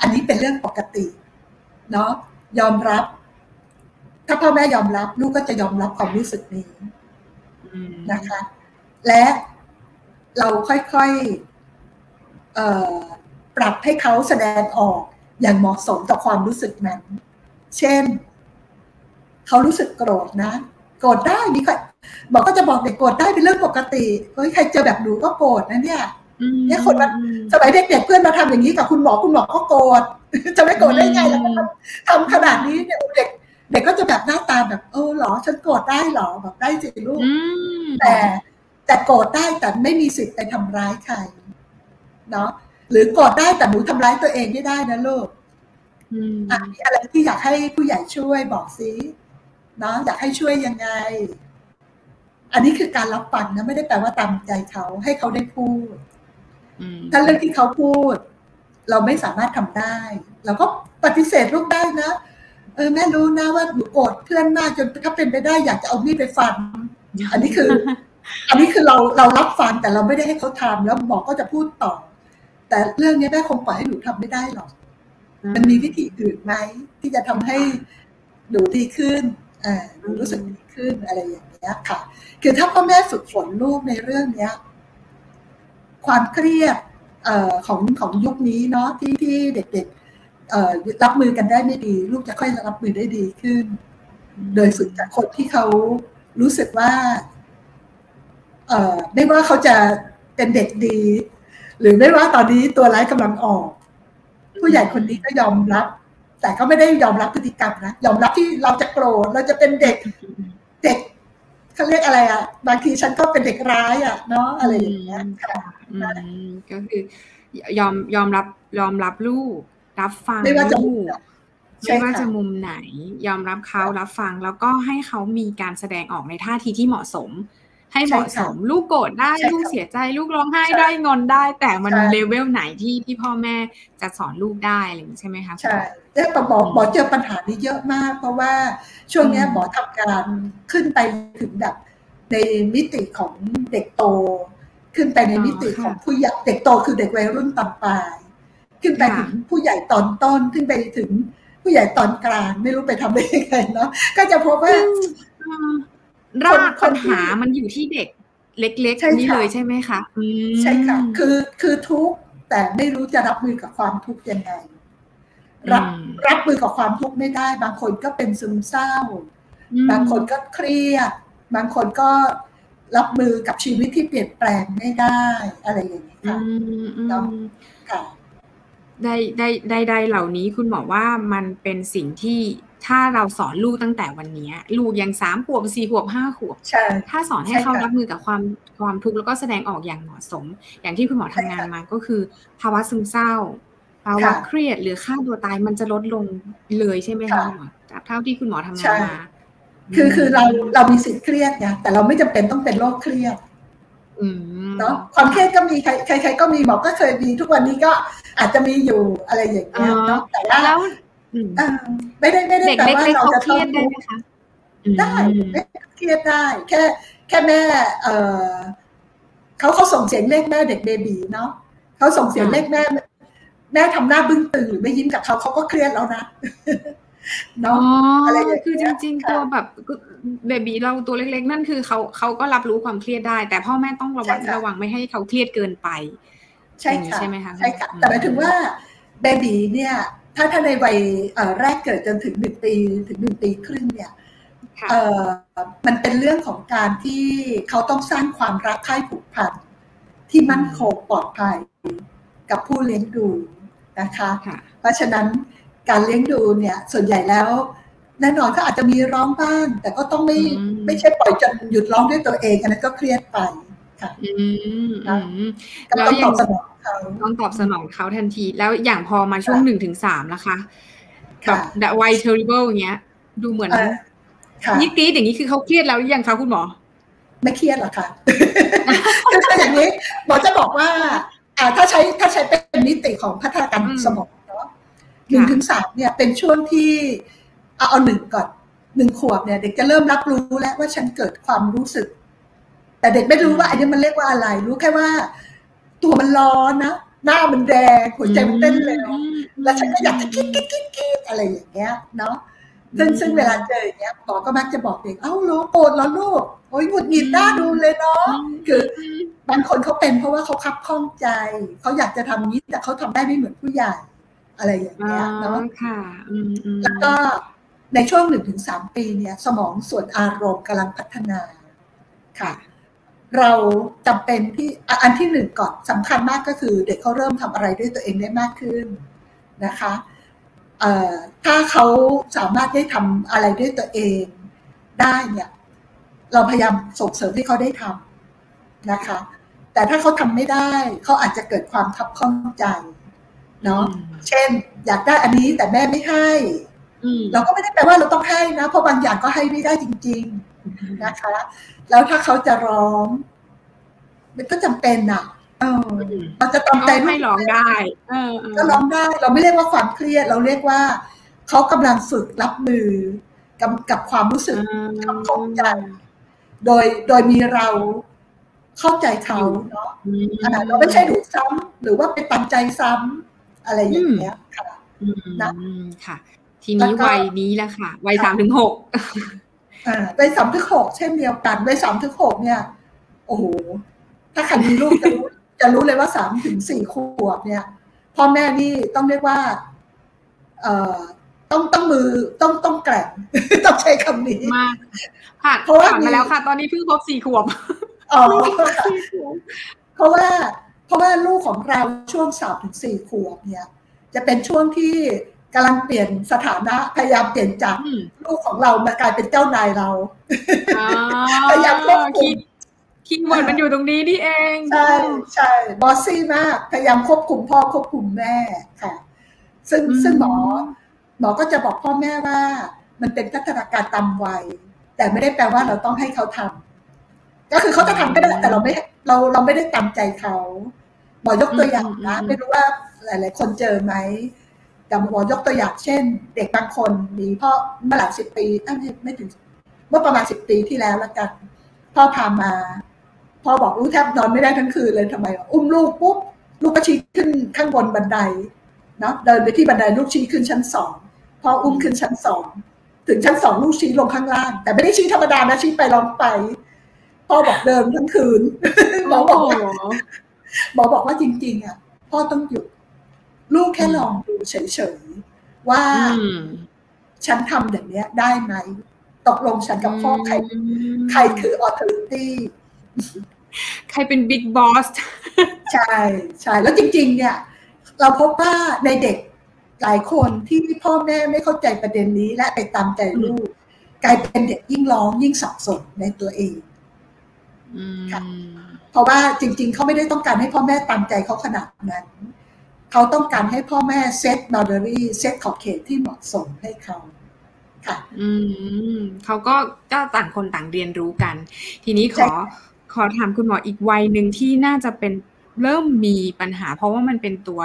อันนี้เป็นเรื่องปกติ เนาะยอมรับ ถ้าพ่อแม่ยอมรับ ลูกก็จะยอมรับความรู้สึกนี้นะคะ และเราค่อยๆปรับให้เขาแสดงออกอย่างเหมาะสมต่อความรู้สึกนั้น เช่น เขารู้สึกโกรธนะ โกรธได้มีใครบอกก็จะบอกเด็กโกรธได้เป็นเรื่องปกติเฮ้ยใครเจอแบบหนูก็โกรธนะเนี่ยเนี่ยคนมันสมัยเด็กๆเพื่อนมาทำอย่างนี้กับคุณหมอคุณหมอก็โกรธจะไม่โกรธได้ไงแล้วทำขนาดนี้เนี่ยเด็กเด็กก็จะแบบหน้าตาแบบเออหรอฉันโกรธได้หรอแบบได้สิลูกแต่แต่โกรธได้แต่ไม่มีสิทธิ์ไปทำร้ายใครเนาะหรือโกรธได้แต่หนูทำร้ายตัวเองไม่ได้นะลูก อันนี้อะไรที่อยากให้ผู้ใหญ่ช่วยบอกซิเนาะอยากให้ช่วยยังไง อันนี้คือการรับฟังนะไม่ได้แปลว่าตามใจเขาให้เขาได้พูดถ้าเรื่องที่เขาพูด เราไม่สามารถทำได้ เราก็ปฏิเสธลูกได้นะเออแม่รู้นะว่าหนูโกรธเพื่อนมากจนถ้าเป็นไปได้อยากจะเอามีดไปฟัน อันนี้คือ อันนี้คือเราเรารับฟังแต่เราไม่ได้ให้เขาทำแล้วหมอก็จะพูดต่อ แต่เรื่องนี้แม่คงปล่อยให้หนูทำไม่ได้หรอก มันมีวิธีอื่นไหมที่จะทำให้หนูดีขึ้นอ่ารู้สึกดีขึ้นอะไรอย่างเงี้ยค่ะ คือถ้าพ่อแม่ฝึกฝนลูกในเรื่องเนี้ย ความเครียดออของของยุคนี้เนาะที่ที่เด็กๆรับมือกันได้ไม่ดี ลูกจะค่อยรับมือได้ดีขึ้น โดยฝึกจากคนที่เขารู้สึกว่าเอ่อไม่ว่าเขาจะเป็นเด็กดี หรือไม่ว่าตอนนี้ตัวร้ายกำลังออก ผู้ใหญ่คนนี้ก็ยอมรับ แต่ก็ไม่ได้ยอมรับพฤติกรรมนะยอมรับที่เราจะโกรธเราจะเป็นเด็กเด็กเขาเรียกอะไรอะ บางทีฉันก็เป็นเด็กร้ายอะเนาะอะไรอย่างเงี้ยค่ะ
อืมก็คือยอมยอมรับยอมรับลูก รับฟัง
ไม่ว่าจะ
ลูก
ใช่
ไม่ว่า
ค่ะ
จะมุมไหน ยอมรับเขารับฟังแล้วก็ให้เขามีการแสดงออกในท่าทีที่เหมาะสม ให้เหมาะสมลูกโกรธได้
ใช่ค่ะ
ลูกเสียใจลูกร้องไห้
ใช่
ได้งอนได้ แต่มัน
ใช่
เลเวลไหนที่ที่พ่อแม่จะสอนลูกได้อะไรอย่างนี้ใช่ไหมคะ
ใช่แต่หมอหมอเจอปัญหานี้เยอะมาก เพราะว่าช่วงเนี้ยหมอทำการขึ้นไปถึงแบบในมิติของเด็กโต ขึ้นไปในมิติของผู้ใหญ่เด็กโตคือเด็กวัยรุ่นตอนปลาย ขึ้นไปถึงผู้ใหญ่ตอนต้นขึ้นไปถึงผู้ใหญ่ตอนกลางไม่รู้ไปทำได้ยังไงเนาะก็จะพบว่า
อืม ราก
คน
ปัญ
ที่
หามันอยู่ที่เด็กเล็ก
ใช่
ๆนี่
ค่ะ
เลยใช่ไหมคะอืม
ใช่ค่ะ คือคือทุกข์แต่ไม่รู้จะรับมือกับความทุกข์ยังไง รับ
อืม
รับมือกับความทุกข์ไม่ได้ บางคนก็เป็นซึมเศร้า
อืม
บางคนก็เครียด บางคนก็รับมือกับชีวิตที่เปลี่ยนแปลงไม่ได้ อะไรอย่างนี้
อื
ค่ะ
มอื
เนาะ
ม
ค่ะ
ได้ได้ได้ได้เหล่านี้คุณหมอว่ามันเป็นสิ่งที่ ถ้าเราสอนลูกตั้งแต่วันนี้ลูกยังสามขวบสี่ขวบห้าขวบ
ใช่
ถ้าสอนให้
ใช่
เขา
ค่ะ
รับมือกับความความทุกข์แล้วก็แสดงออกอย่างเหมาะสม อย่างที่คุณหมอทำงาน
ใช่ค่ะ
มาก็คือ ภาวะซึมเศร้า ภาวะ
ค่ะ
เครียดหรือฆ่าตัวตายมันจะลดลงเลยใช่ไหมคะ
ค่ะ
คุณหมอจากเท่าที่คุณหมอทำงา
ใช่
นมา
คือคือเราเรามีสิทธิ์เครียดไงแต่เราไม่จำเป็นต้องเป็นโรคเครียด
อืม
เนาะความเครียดก็มีใครใครใครก็มีหมอก็เคยมีทุกวันนี้ก็อาจจะมีอยู่อะไรอย่างเงี้ยเนาะแต่ว่า
แล้วอืม
เออ ไม่ได้ไม่ได้
เด็ก
แปลว่า
เล็กๆ
เรา
เขา
จะ
เค
ต้
รี
อย
ด
ง
ได้ไหมคะอืม
ได้ไม่เครียดได้ แค่แค่แม่เออเขาเขาส่งเสียงเรียกแม่เด็กเบบีเนาะเขาส่งเสียงเรียกแม่ แม่ทำหน้าบึ้งตื่นหรือไม่ยิ้มกับเขาเขาก็เครียดแล้วนะ
อ๋อ
เนาะอะไรอย่างเงี้ย
คือจริงๆ
ค่ะ
ตัวแบบเบบีเราตัวเล็ก ๆ นั่นคือเขาเขาก็รับรู้ความเครียดได้ แต่พ่อแม่ต้องระวัง
ใช่ค่ะ
ระวังไม่ให้เขาเครียดเกินไป
ใช่
อย่างนี้
ค่ะ
ใช่ไหมคะ
ใช่ค่ะ
อืม
แต่หมายถึงว่าเบบีเนี่ย ถ้าถ้าในวัยเอ่อแรกเกิดจนถึงหนึ่งปีถึงหนึ่งปีครึ่งเนี่ย
ค่ะ
เอ่อมันเป็นเรื่องของการที่เขาต้องสร้างความรักใคร่ผูกพันที่มั่นคงปลอดภัยกับผู้เลี้ยงดูนะคะ
ค่ะ
เพราะฉะนั้นการเลี้ยงดูเนี่ยส่วนใหญ่แล้ว แน่นอนก็อาจจะมีร้องบ้าง แต่ก็ต้องไม่
อืม
ไม่ใช่ปล่อยจนหยุดร้องด้วยตัวเองอันนั้นก็เครียดไปค่ะ
อืมอืม
ก็
แล้ว
ต้อง
อ
ต
ย่า
องบสนองเขา
ต้องตอบสนองเขาทันที แล้วอย่างพอมาช่วง
ค่ะ
หนึ่งถึงสามนะคะแบ
ค่ะ
บวัยเทอริเบิลอย่างเงี้ย ดูเหมือน
เอ่อค่ะ
นี่กรีดอย่างนี้คือเขาเครียดแล้วหรือยังคะคุณหมอ
ไม่เครียดหรอกค่ะคืออย่างนี้หมอจะบอกว่าอ่าถ้าใช้ถ้าใช้เป็นมิติของพัฒนาการ
อืม
สมองเนาะหนึ่งถึงสามเนี่ยเป็นช่วงที่เอาเอาหนึ่งก่อนหนึ่งขวบเนี่ย เด็กจะเริ่มรับรู้แล้วว่าฉันเกิดความรู้สึก แต่เด็กไม่รู้ว่าอันนี้มันเรียกว่าอะไรรู้แค่ว่า ตัวมันร้อนนะหน้ามันแดงหัวใจมันเต้นเร็ว
อืม
แล้วฉันก็อยากจะคิดคิดคิดคิดอะไรอย่างเงี้ยเนาะซึ่งซึ่งเวลาเจออย่างเงี้ยหมอก็มักจะบอกเด็กเอ้าเหรอโกรธเหรอลูกโอ้ยหงุดหงิดหน้าดูเลยเนาะคือบางคนเขาเป็นเพราะว่าเขาคับข้องใจเขาอยากจะทำนี้แต่เขาทำได้ไม่เหมือนผู้ใหญ่ อะไรอย่าง
อ๋อ
เงี้ยเนาะ
ค่ะอืมอืม
แล้วก็ในช่วงหนึ่งถึงสามปีเนี่ย สมองส่วนอารมณ์กำลังพัฒนาค่ะ เราจำเป็นที่อะอันที่หนึ่งก่อนสำคัญมากก็คือ เด็กเขาเริ่มทำอะไรด้วยตัวเองได้มากขึ้นนะคะเอ่อถ้าเขาสามารถได้ทำอะไรด้วยตัวเองได้เนี่ย เราพยายามส่งเสริมให้เขาได้ทำนะคะ แต่ถ้าเขาทำไม่ได้เขาอาจจะเกิดความทับข้องใจเนาะ
อืม
เช่น อยากได้อันนี้แต่แม่ไม่ให้
อืม
เราก็ไม่ได้แปลว่าเราต้องให้นะเพราะบางอย่างก็ให้ไม่ได้จริง ๆ นะคะ แล้วถ้าเขาจะร้อง มันก็จำเป็นอะเออเราจะตามใจ
ก็ให้ร้องได้เออเออ
ก็ร้องได้ เราไม่เรียกว่าความเครียด เราเรียกว่าเขากำลังฝึกรับมือกับกับความรู้สึก
อืม
ขับข้องใจโดยโดยมีเราเข้าใจเขาเนาะเราไม่ใช่ดุซ้ำหรือว่าไปตันใจซ้ำอะไรอย่างเงี้ยค่ะ
นะค่ะ ทีนี้วัยนี้แหละค่ะ วัยสามถึงหก
อ่าวัยสามถึงหกเช่นเดียวกันวัยสามถึงหกเนี่ย โอ้โหถ้าใครมีลูกจะรู้จะรู้เลยว่าสามถึงสี่ขวบเนี่ยพ่อแม่นี่ต้องเรียกว่า เอ่อต้องต้องมือต้องต้องแกร่งต้องใช้คำนี้
มากผ่านเพราะว่ามาแล้วค่ะ ตอนนี้เพิ่งครบสี่ขวบอ๋อ
เพราะว่า เพราะว่าลูกของเราช่วงสามถึงสี่ขวบเนี่ย จะเป็นช่วงที่ กำลังเปลี่ยนสถานะพยายามเปลี่ยนจากลูกของเรามากลายเป็นเจ้านายเรา
พยายามควบคุม keyword มันอยู่ตรงนี้นี่เอง
ใช่ใช่ bossy มากพยายามควบคุมพ่อควบคุมแม่ค่ะ ซึ่งซึ่งหมอ หมอก็จะบอกพ่อแม่ว่า มันเป็นพัฒนาการตามวัย แต่ไม่ได้แปลว่าเราต้องให้เขาทำก็คือเขาจะทำก็ได้แต่เราไม่เราเราไม่ได้ตามใจเขา หมอยกตัวอย่างนะไม่รู้ว่าหลาย ๆ คนเจอไหม แต่หมอยกตัวอย่างเช่น เด็กบางคนมีพ่อเมื่อหลังสิบปีไม่ไม่ถึงเมื่อประมาณสิบปีที่แล้วแล้วกัน พ่อพามาพ่อบอกรู้แทบนอนไม่ได้ทั้งคืนเลยทำไม อุ้มลูกปุ๊บลูกก็ชี้ขึ้นข้างบนบันไดเนาะเดินไปที่บันไดลูกชี้ขึ้นชั้นสองพ่ออุ้มขึ้นชั้นสองถึงชั้นสองลูกชี้ลงข้างล่าง แต่ไม่ได้ชี้ธรรมดานะชี้ไปลองไปพ่อบอกเดินทั้งคืนหมอบอกหมอบอกว่าจริง ๆ อะ พ่อต้องหยุด ลูกแค่ลองดูเฉยๆว่าฉันทำอย่างเนี้ยได้ไหม ตกลงฉันกับพ่อใคร ใครคือ authority
ใครเป็น big boss
ใช่ใช่แล้วจริง ๆ เนี่ย เราพบว่าในเด็กหลายคนที่พ่อแม่ไม่เข้าใจประเด็นนี้ และไปตามใจลูก กลายเป็นเด็กยิ่งร้องยิ่งสับสนในตัวเองค่ะเพราะว่าจริง ๆเขาไม่ได้ต้องการให้พ่อแม่ตามใจเขาขนาดนั้น เขาต้องการให้พ่อแม่เซตบาร์เดอรี่เซตขอบเขตที่เหมาะสมให้เขาค่ะ
อืมเขาก็ก็ต่างคนต่างเรียนรู้กัน ทีนี้ขอขอถามคุณหมออีกวัยหนึ่งที่น่าจะเป็นเริ่มมีปัญหา เพราะว่ามันเป็นตัว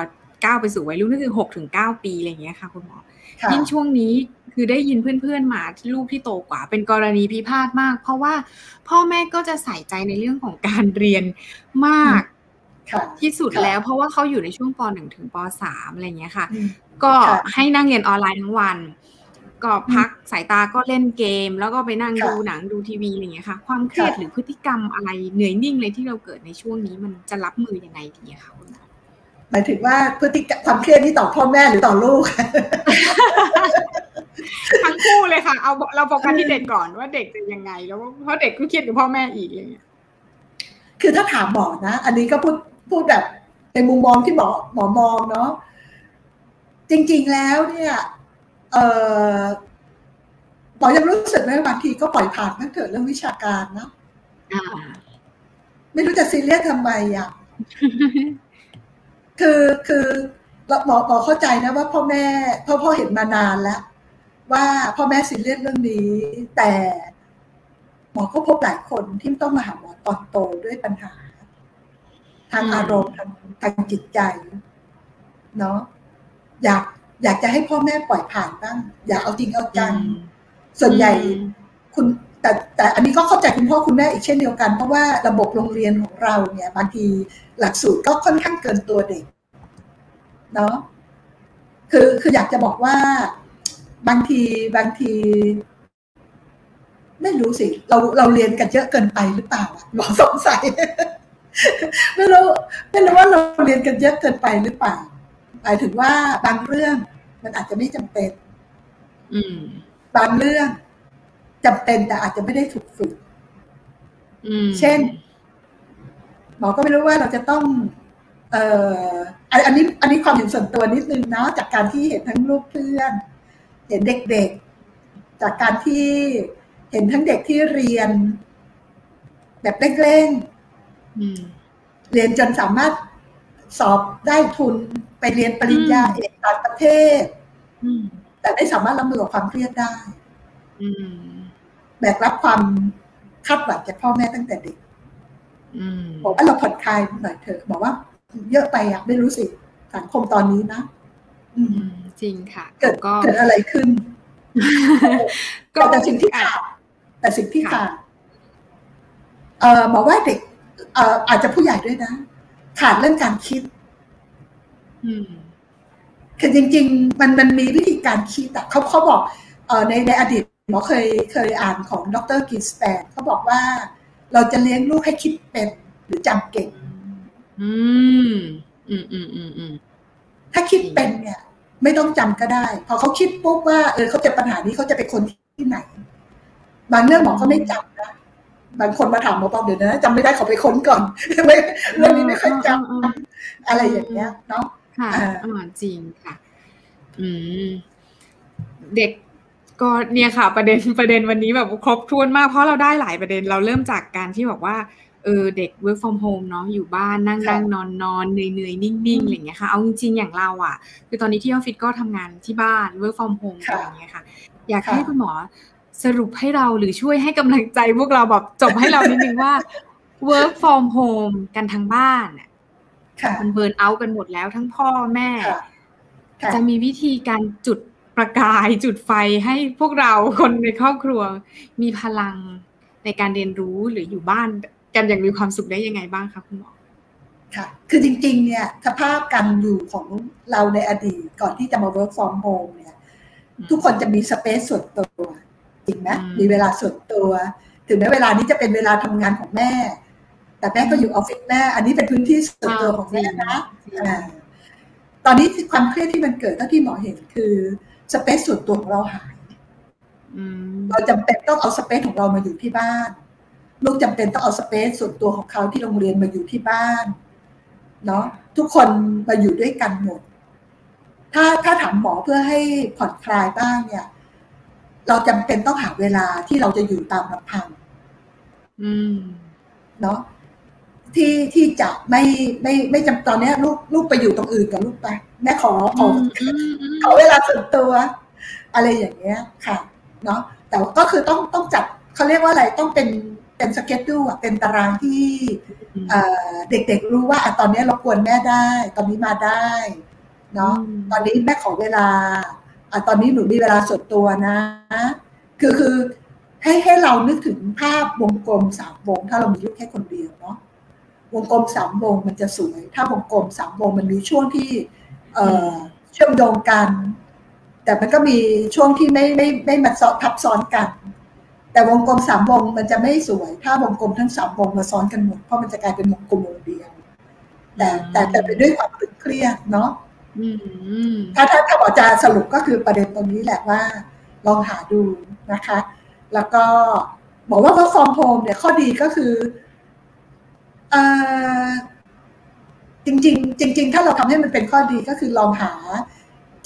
ก้าวไปสู่วัยรุ่นก็คือหกถึงเก้าปีอะไรอย่างเงี้ยค่ะ คุณหมอยิ่งช่วงนี้คือได้ยินเพื่อนๆมาลูกที่โตกว่า เป็นกรณีพิพาทมาก เพราะว่าพ่อแม่ก็จะใส่ใจในเรื่องของการเรียนมาก ที่สุดแล้วเพราะว่าเขาอยู่ในช่วงปหนึ่งถึงปสามอะไรเงี้ยค่ะ ก็ให้นั่งเรียนออนไลน์ทั้งวัน ก็พักสายตาก็เล่นเกม แล้วก็ไปนั่งดูหนังดูทีวีอะไรเงี้ยค่ะ ความเครียดหรือพฤติกรรมอะไรเหนื่อยนิ่งเลยที่เราเกิดในช่วงนี้มันจะรับมือยังไงดีคะคุณหมอ
หมายถึงว่าพฤติกรรมความเครียดนี่ต่อพ่อแม่หรือต่อลูก
ทั้งคู่เลยค่ะเอาเราโฟกัสที่เด็กก่อนว่าเด็กจะยังไง แล้วเพราะเด็กก็เครียดกับพ่อแม่อีกอะไรเงี้ย
คือถ้าถามหมอนะ อันนี้ก็พูด พูดแบบในมุมมองที่หมอหมอมองเนาะจริง ๆแล้วเนี่ย เออหมอยังรู้สึกไหมบางทีก็ปล่อยผ่านตั้งเกิดเรื่องวิชาการเนาะไม่รู้จะซีเรียสทำไมอะคือคือหมอหมอเข้าใจนะว่าพ่อแม่พ่อพ่อเห็นมานานแล้ว ว่าพ่อแม่ซีเรียสเรื่องนี้ แต่หมอก็พบหลายคนที่ต้องมาหาหมอตอนโตด้วยปัญหา ทางอารมณ์ทางทางจิตใจเนาะอยากอยากจะให้พ่อแม่ปล่อยผ่านบ้างอยากเอาจริงเอาจังส่วนใหญ่คุณแต่แต่อันนี้ก็เข้าใจคุณพ่อคุณแม่อีกเช่นเดียวกัน เพราะว่าระบบโรงเรียนของเราเนี่ยบางทีหลักสูตรก็ค่อนข้างเกินตัวเด็กเนาะคือคืออยากจะบอกว่า บางทีบางที ไม่รู้สิ เราเราเรียนกันเยอะเกินไปหรือเปล่าหมอสงสัย ไม่รู้ไม่รู้ว่าเราเรียนกันเยอะเกินไปหรือเปล่าหมายถึงว่าบางเรื่องมันอาจจะไม่จำเป็น
อืม
บางเรื่องจำเป็นแต่อาจจะไม่ได้ถูกฝึกเช่นหมอก็ไม่รู้ว่าเราจะต้อง เอ่ออันนี้ อันนี้ความเห็นส่วนตัวนิดนึงนะจากการที่เห็นทั้งลูกเพื่อน เห็นเด็กๆ จากการที่เห็นทั้งเด็กที่เรียน แบบเร่งๆ เรียนจนสามารถสอบได้ทุนไปเรียนปริญญาเอกต่างประเทศแต่ไม่สามารถรับมือกับความเครียดได้แบกรับความคาดหวังจากพ่อแม่ตั้งแต่เด็กบอกว่าเราผ่อนคลายหน่อยเถอะบอกว่า เยอะไปอะไม่รู้สิสังคมตอนนี้นะ
จริงค่ะ
เกิดก็เกิดอะไรขึ้น ก็แต่สิ่งที่ขาดแต่สิ่งที่ขาดเอ่อบอกว่าเด็กเอ่ออาจจะผู้ใหญ่ด้วยนะ ขาดเรื่องการคิด
อืม
คือจริง ๆ มันมันมีวิธีการคิดแต่เขาเขาบอกเอ่อในในอดีตหมอเคยเคยอ่านของดรกินสแตนเขาบอกว่า เราจะเลี้ยงลูกให้คิดเป็นหรือจำเก่ง
อืม อืมอืมอืมอืม
ถ้าคิดเป็นเนี่ย ไม่ต้องจำก็ได้ พอเขาคิดปุ๊บว่าเออเขาเจอปัญหานี้เขาจะเป็นคนที่ไหน บางเรื่องหมอก็ไม่จำนะ บางคนมาถามหมอบอกเดี๋ยวนะจำไม่ได้ขอไปค้นก่อนไม่เรื่องนี้ไม่ค่อยจำอะไรอย่างเงี้ยเนาะ
ค่ะ
อ่า
อ่าจริงค่ะ อืม เด็กก็เนี่ยค่ะ ประเด็นประเด็นวันนี้แบบครบถ้วนมากเพราะเราได้หลายประเด็นเราเริ่มจากการที่บอกว่าเออเด็ก work from home เนาะอยู่บ้านนั่ง
ค่ะ
นั่งนอนนอนเหนื่อยเหนื่อยนิ่งนิ่งอะไรอย่างเงี้ยค่ะเอาจริงๆอย่างเราอะ คือตอนนี้ที่ออฟฟิศก็ทำงานที่บ้าน work from home
ค่ะ
อะไรอย่างเงี้ยค่ะ อยาก
ค่ะ
ให้คุณหมอ สรุปให้เราหรือช่วยให้กำลังใจพวกเราแบบจบให้เรานิดนึงว่า work from home กันทางบ้านน่ะ
ค่ะ
มันเบิร์นเอาท์กันหมดแล้วทั้งพ่อแม่
ค่ะค่ะ
จะมีวิธีการจุดประกายจุดไฟให้พวกเราคนในครอบครัว มีพลังในการเรียนรู้หรืออยู่บ้านกันอย่างมีความสุขได้ยังไงบ้างคะคุณหมอ
ค่ะคือจริงๆ เนี่ยสภาพการอยู่ของเราในอดีตก่อนที่จะมา work from home เนี่ย
อืม
ทุกคนจะมีสเปซส่วนตัว จริงไหม
อืม
มีเวลาส่วนตัว ถึงแม้เวลานี้จะเป็นเวลาทำงานของแม่ แต่แม่ก็อยู่ออฟฟิศแม่ อันนี้เป็นพื้นที่ส่วนตัวของแม่นะอ่าตอนนี้ที่ความเครียดที่มันเกิดเท่าที่หมอเห็นคือสเปซส่วนตัวของเราหาย
อืม
เราจำเป็นต้องเอาสเปซของเรามาอยู่ที่บ้านลูกจำเป็นต้องเอาสเปซส่วนตัวของเขาที่โรงเรียนมาอยู่ที่บ้านเนาะทุกคนมาอยู่ด้วยกันหมด ถ้าถ้าถามหมอเพื่อให้ผ่อนคลายบ้างเนี่ย เราจำเป็นต้องหาเวลาที่เราจะอยู่ตามลำพัง
อืม
เนาะที่ที่จะไม่ไม่ไม่จำตอนเนี้ยลูกลูกไปอยู่ตรงอื่นกับลูกไป แม่ขอขอขอเวลาส่วนตัว อะไรอย่างเงี้ยค่ะ เนาะแต่ก็คือต้องต้องจัดเขาเรียกว่าอะไรต้องเป็นเป็นสเก็ตดูอะเป็นตารางที่เอ่อเด็กๆรู้ว่าอะตอนนี้เราควรแม่ได้ ตอนนี้มาได้ เนาะ
อืม
ตอนนี้แม่ขอเวลา อะตอนนี้หนูมีเวลาส่วนตัวนะ คือคือให้ให้เรานึกถึงภาพวงกลมสามวง ถ้าเรามีลูกแค่คนเดียวเนาะวงกลมสามวงมันจะสวย ถ้าวงกลมสามวงมันมีช่วงที่เอ่อเชื่อมโยงกัน แต่มันก็มีช่วงที่ไม่ไม่ไม่มาซ้อนทับซ้อนกัน แต่วงกลมสามวงมันจะไม่สวย ถ้าวงกลมทั้งสามวงมาซ้อนกันหมดเพราะมันจะกลายเป็นวงกลมวงเดียวแต่แต่แต่ไปด้วยความตึงเครียดเนาะ ถ้าถ้าถ้าบอกจะสรุปก็คือประเด็นตรงนี้แหละว่า ลองหาดูนะคะ แล้วก็บอกว่า work from home เนี่ยข้อดีก็คือเออจริง ๆ จริง ๆ ถ้าเราทำให้มันเป็นข้อดีก็คือลองหา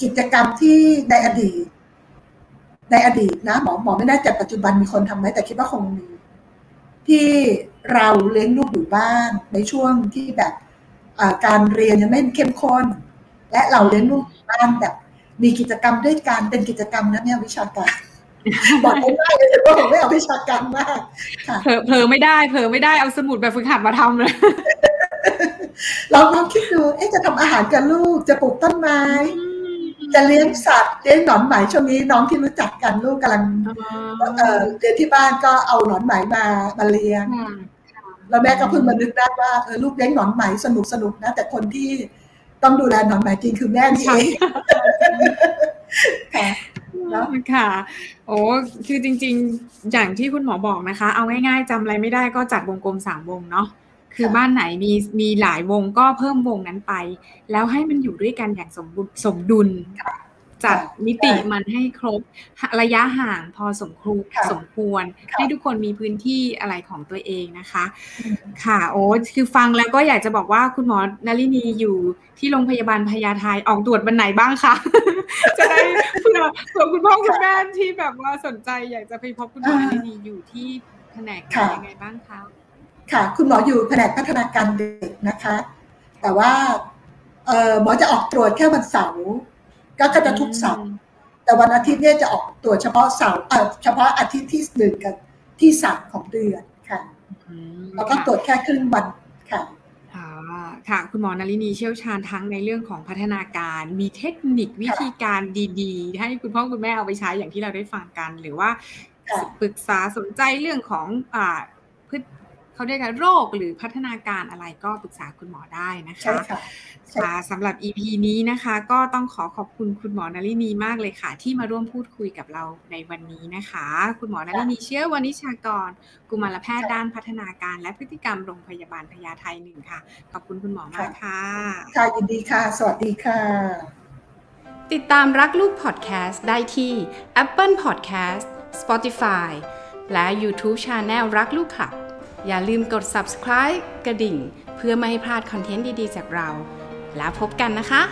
กิจกรรมที่ในอดีต ในอดีตนะหมอหมอไม่แน่ใจปัจจุบันมีคนทำไหมแต่คิดว่าคงมีที่เราเลี้ยงลูกอยู่บ้านในช่วงที่แบบการเรียนยังไม่เข้มข้น และเราเลี้ยงลูกอยู่บ้านแบบ มีกิจกรรมด้วยกันเป็นกิจกรรมนะเนี่ยวิชาการบอกไม่ได้เลยว่าผมไม่เอาวิชาการมากค่ะ
เผลอเผลอไม่ได้เผลอไม่ได้เอาสมุดแบบฝึกหัดมาทำเลย
ลองลองคิดดูเอ๊ะจะทำอาหารกับลูกจะปลูกต้นไม้ จะเลี้ยงสัตว์เลี้ยงหนอนไหมช่วงนี้น้องที่รู้จักกันลูกกำลังเอ่อเรียนที่บ้านก็เอาหนอนไหมมามาเลี้ยง
ค่ะ
แล้วแม่ก็เพิ่งมานึกได้ว่าเออลูกเลี้ยงหนอนไหมสนุกสนุกนะแต่คนที่ ต้องดูแลหนอนไหมจริงคือแม่นี่เองค่ะเนอะ
ค่ะ โอ้คือจริง ๆ อย่างที่คุณหมอบอกนะคะ เอาง่ายๆจำอะไรไม่ได้ก็จัดวงกลมสามวงเนาะคือ
ค่ะ
บ้านไหนมีมีหลายวงก็เพิ่มวงนั้นไป แล้วให้มันอยู่ด้วยกันอย่างสมบูรณ์สมดุล จัดมิติมันให้ครบระยะห่างพอสมครู
ค่ะ
สมควร
ค่ะ
ให้ทุกคนมีพื้นที่อะไรของตัวเองนะคะ
อืม
ค่ะโอ้คือฟังแล้วก็อยากจะบอกว่าคุณหมอนารินีอยู่ที่โรงพยาบาลพญาไทออกตรวจวันไหนบ้างคะจะได้เผื่อเผื่อคุณพ่อคุณแม่ที่แบบว่าสนใจอยากจะไปพบคุณหมอนารินีอยู่ที่แผนกไหน
ค่ะ
ยังไงบ้างคะ
ค่ะ คุณหมออยู่แผนกพัฒนาการเด็กนะคะ แต่ว่าเอ่อหมอจะออกตรวจแค่วันเสาร์ ก็ก็จะทุกเสาร์แต่วันอาทิตย์เนี่ยจะออกตรวจเฉพาะเสาร์เอ่อเฉพาะอาทิตย์ที่หนึ่งกับที่สามของเดือนค่ะ
อืม
แล้วก็
ค่ะ
ตรวจแค่ครึ่งวันค่ะ
ค่ะค่ะคุณหมอนารินีเชี่ยวชาญทั้งในเรื่องของพัฒนาการ มีเทคนิควิธีการดีๆ ให้คุณพ่อคุณแม่เอาไปใช้อย่างที่เราได้ฟังกัน หรือว่า
ค่ะ
ปรึกษาสนใจเรื่องของอ่าพฤติ เขาเรียกกันโรคหรือพัฒนาการอะไรก็ปรึกษาคุณหมอได้นะ
ใช่
คะ
ค่ะ
ค่ะสำหรับ EP นี้นะคะ ก็ต้องขอขอบคุณคุณหมอนารินีมากเลยค่ะ ที่มาร่วมพูดคุยกับเราในวันนี้นะคะ คุณหมอนารินีเชื่อวณิชากร กุมารแพทย์ด้านพัฒนาการ และพฤติกรรมโรงพยาบาลพญาไทหนึ่งค่ะ ขอบคุณคุณหมอมากค่ะ
ค่ะยินดีค่ะ สวัสดีค่ะ
ติดตามรักลูกพอดแคสต์ได้ที่ Apple Podcast Spotify และ YouTube Channel รักลูกขับ อย่าลืมกด subscribe กระดิ่ง เพื่อไม่ให้พลาดคอนเทนต์ดีๆ จากเรา แล้วพบกันนะคะ